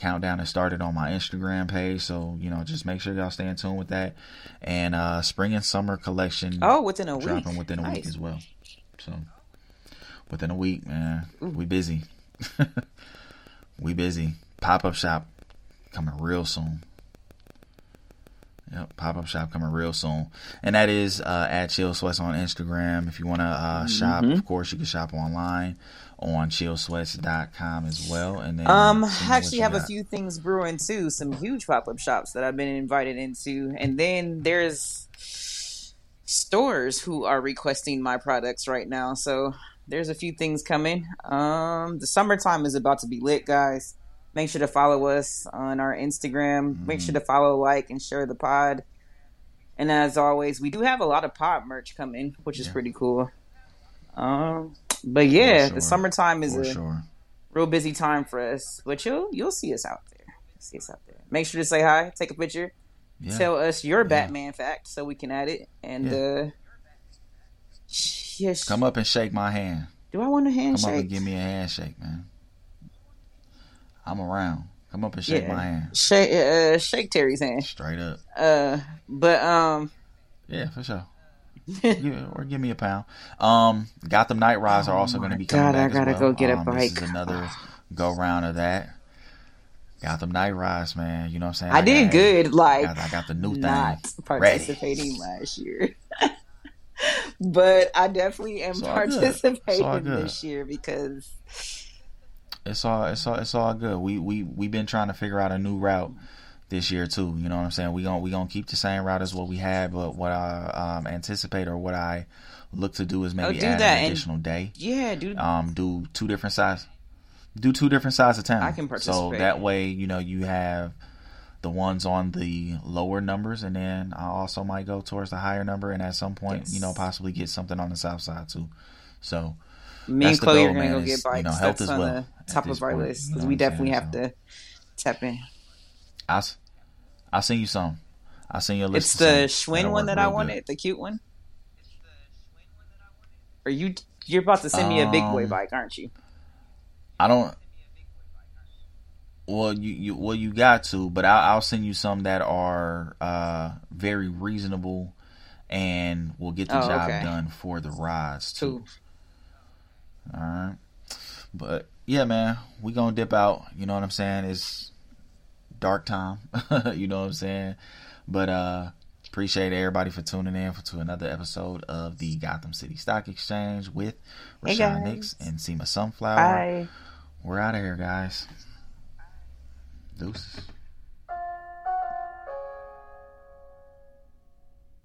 S1: Countdown has started on my Instagram page, so you know, just make sure y'all stay in tune with that. And uh spring and summer collection
S2: Oh, within a week.
S1: dropping within a week as well. So within a week, man, we busy. we busy. Pop up shop coming real soon. Yep, pop up shop coming real soon, and that is uh, at Chill Sweats on Instagram. If you want to uh, shop,
S2: Mm-hmm.
S1: of course, you can shop online on chillsweats.com as well. And then
S2: Um, I actually have a few things brewing too. Some huge pop up shops that I've been invited into, and then there's stores who are requesting my products right now. So there's a few things coming. Um, the summertime is about to be lit, guys. Make sure to follow us on our Instagram. Make sure to follow, like, and share the pod. And as always, we do have a lot of pod merch coming, which is
S1: Yeah.
S2: pretty cool. Um, but yeah,
S1: sure.
S2: the summertime is
S1: for
S2: a
S1: sure.
S2: real busy time for us. But you'll you'll see us out there. You'll see us out there. Make sure to say hi, take a picture,
S1: Yeah.
S2: tell us your Batman fact so we can add it. And
S1: Yeah.
S2: uh yes,
S1: Come up and shake my hand.
S2: do I want a handshake?
S1: Come up and give me a handshake, man. I'm around. Come up and shake
S2: Yeah.
S1: my hand.
S2: Shake uh, shake Terry's hand.
S1: Straight up.
S2: Uh, but um,
S1: Yeah, for sure. Yeah, or give me a pound. Um, Gotham Night Rides are also
S2: Oh
S1: going to be coming
S2: God, I
S1: back as
S2: gotta
S1: well.
S2: go get a
S1: Um,
S2: bike.
S1: This is another go round of that. Gotham Night Rides, man. You know what I'm saying?
S2: I did
S1: got-
S2: good.
S1: I
S2: Like
S1: got, I got the new
S2: not
S1: thing.
S2: participating last year. But I definitely am
S1: It's all good. It's all
S2: participating this year because
S1: It's all it's all it's all good. We we we've been trying to figure out a new route this year too. You know what I'm saying? We gonna we gonna keep the same route as what we had, but what I um, anticipate or what I look to do is maybe
S2: Oh, do
S1: add
S2: that
S1: an
S2: and-
S1: additional day.
S2: yeah, dude.
S1: um, do two different sides, do two different sides of town.
S2: I can
S1: So that way, you know, you have the ones on the lower numbers, and then I also might go towards the higher number, and at some point, you know, possibly get something on the south side too. So
S2: Me and Chloe
S1: goal,
S2: are gonna
S1: man,
S2: go get
S1: you
S2: bikes.
S1: know, health
S2: That's on
S1: well
S2: the top of our
S1: point,
S2: list
S1: you know
S2: because we definitely have to tap in.
S1: I I'll send you some. I'll send you a list.
S2: It's the Schwinn one that I
S1: real good.
S2: wanted, the cute one. Are you you're about to send me a big boy
S1: Um,
S2: bike, aren't you?
S1: I don't. Well, you, you well you got to, but I'll, I'll send you some that are uh, very reasonable and we'll get the
S2: Oh,
S1: job
S2: okay.
S1: done for the rides too. All right, but yeah, man, we gonna dip out. You know what I'm saying? It's dark time. you know what I'm saying? But uh, appreciate everybody for tuning in for to another episode of the Gotham City Stock Exchange with
S2: Hey,
S1: Rashawn
S2: guys.
S1: Nix and Seema Sunflower.
S2: Bye.
S1: We're out of here, guys. Deuces.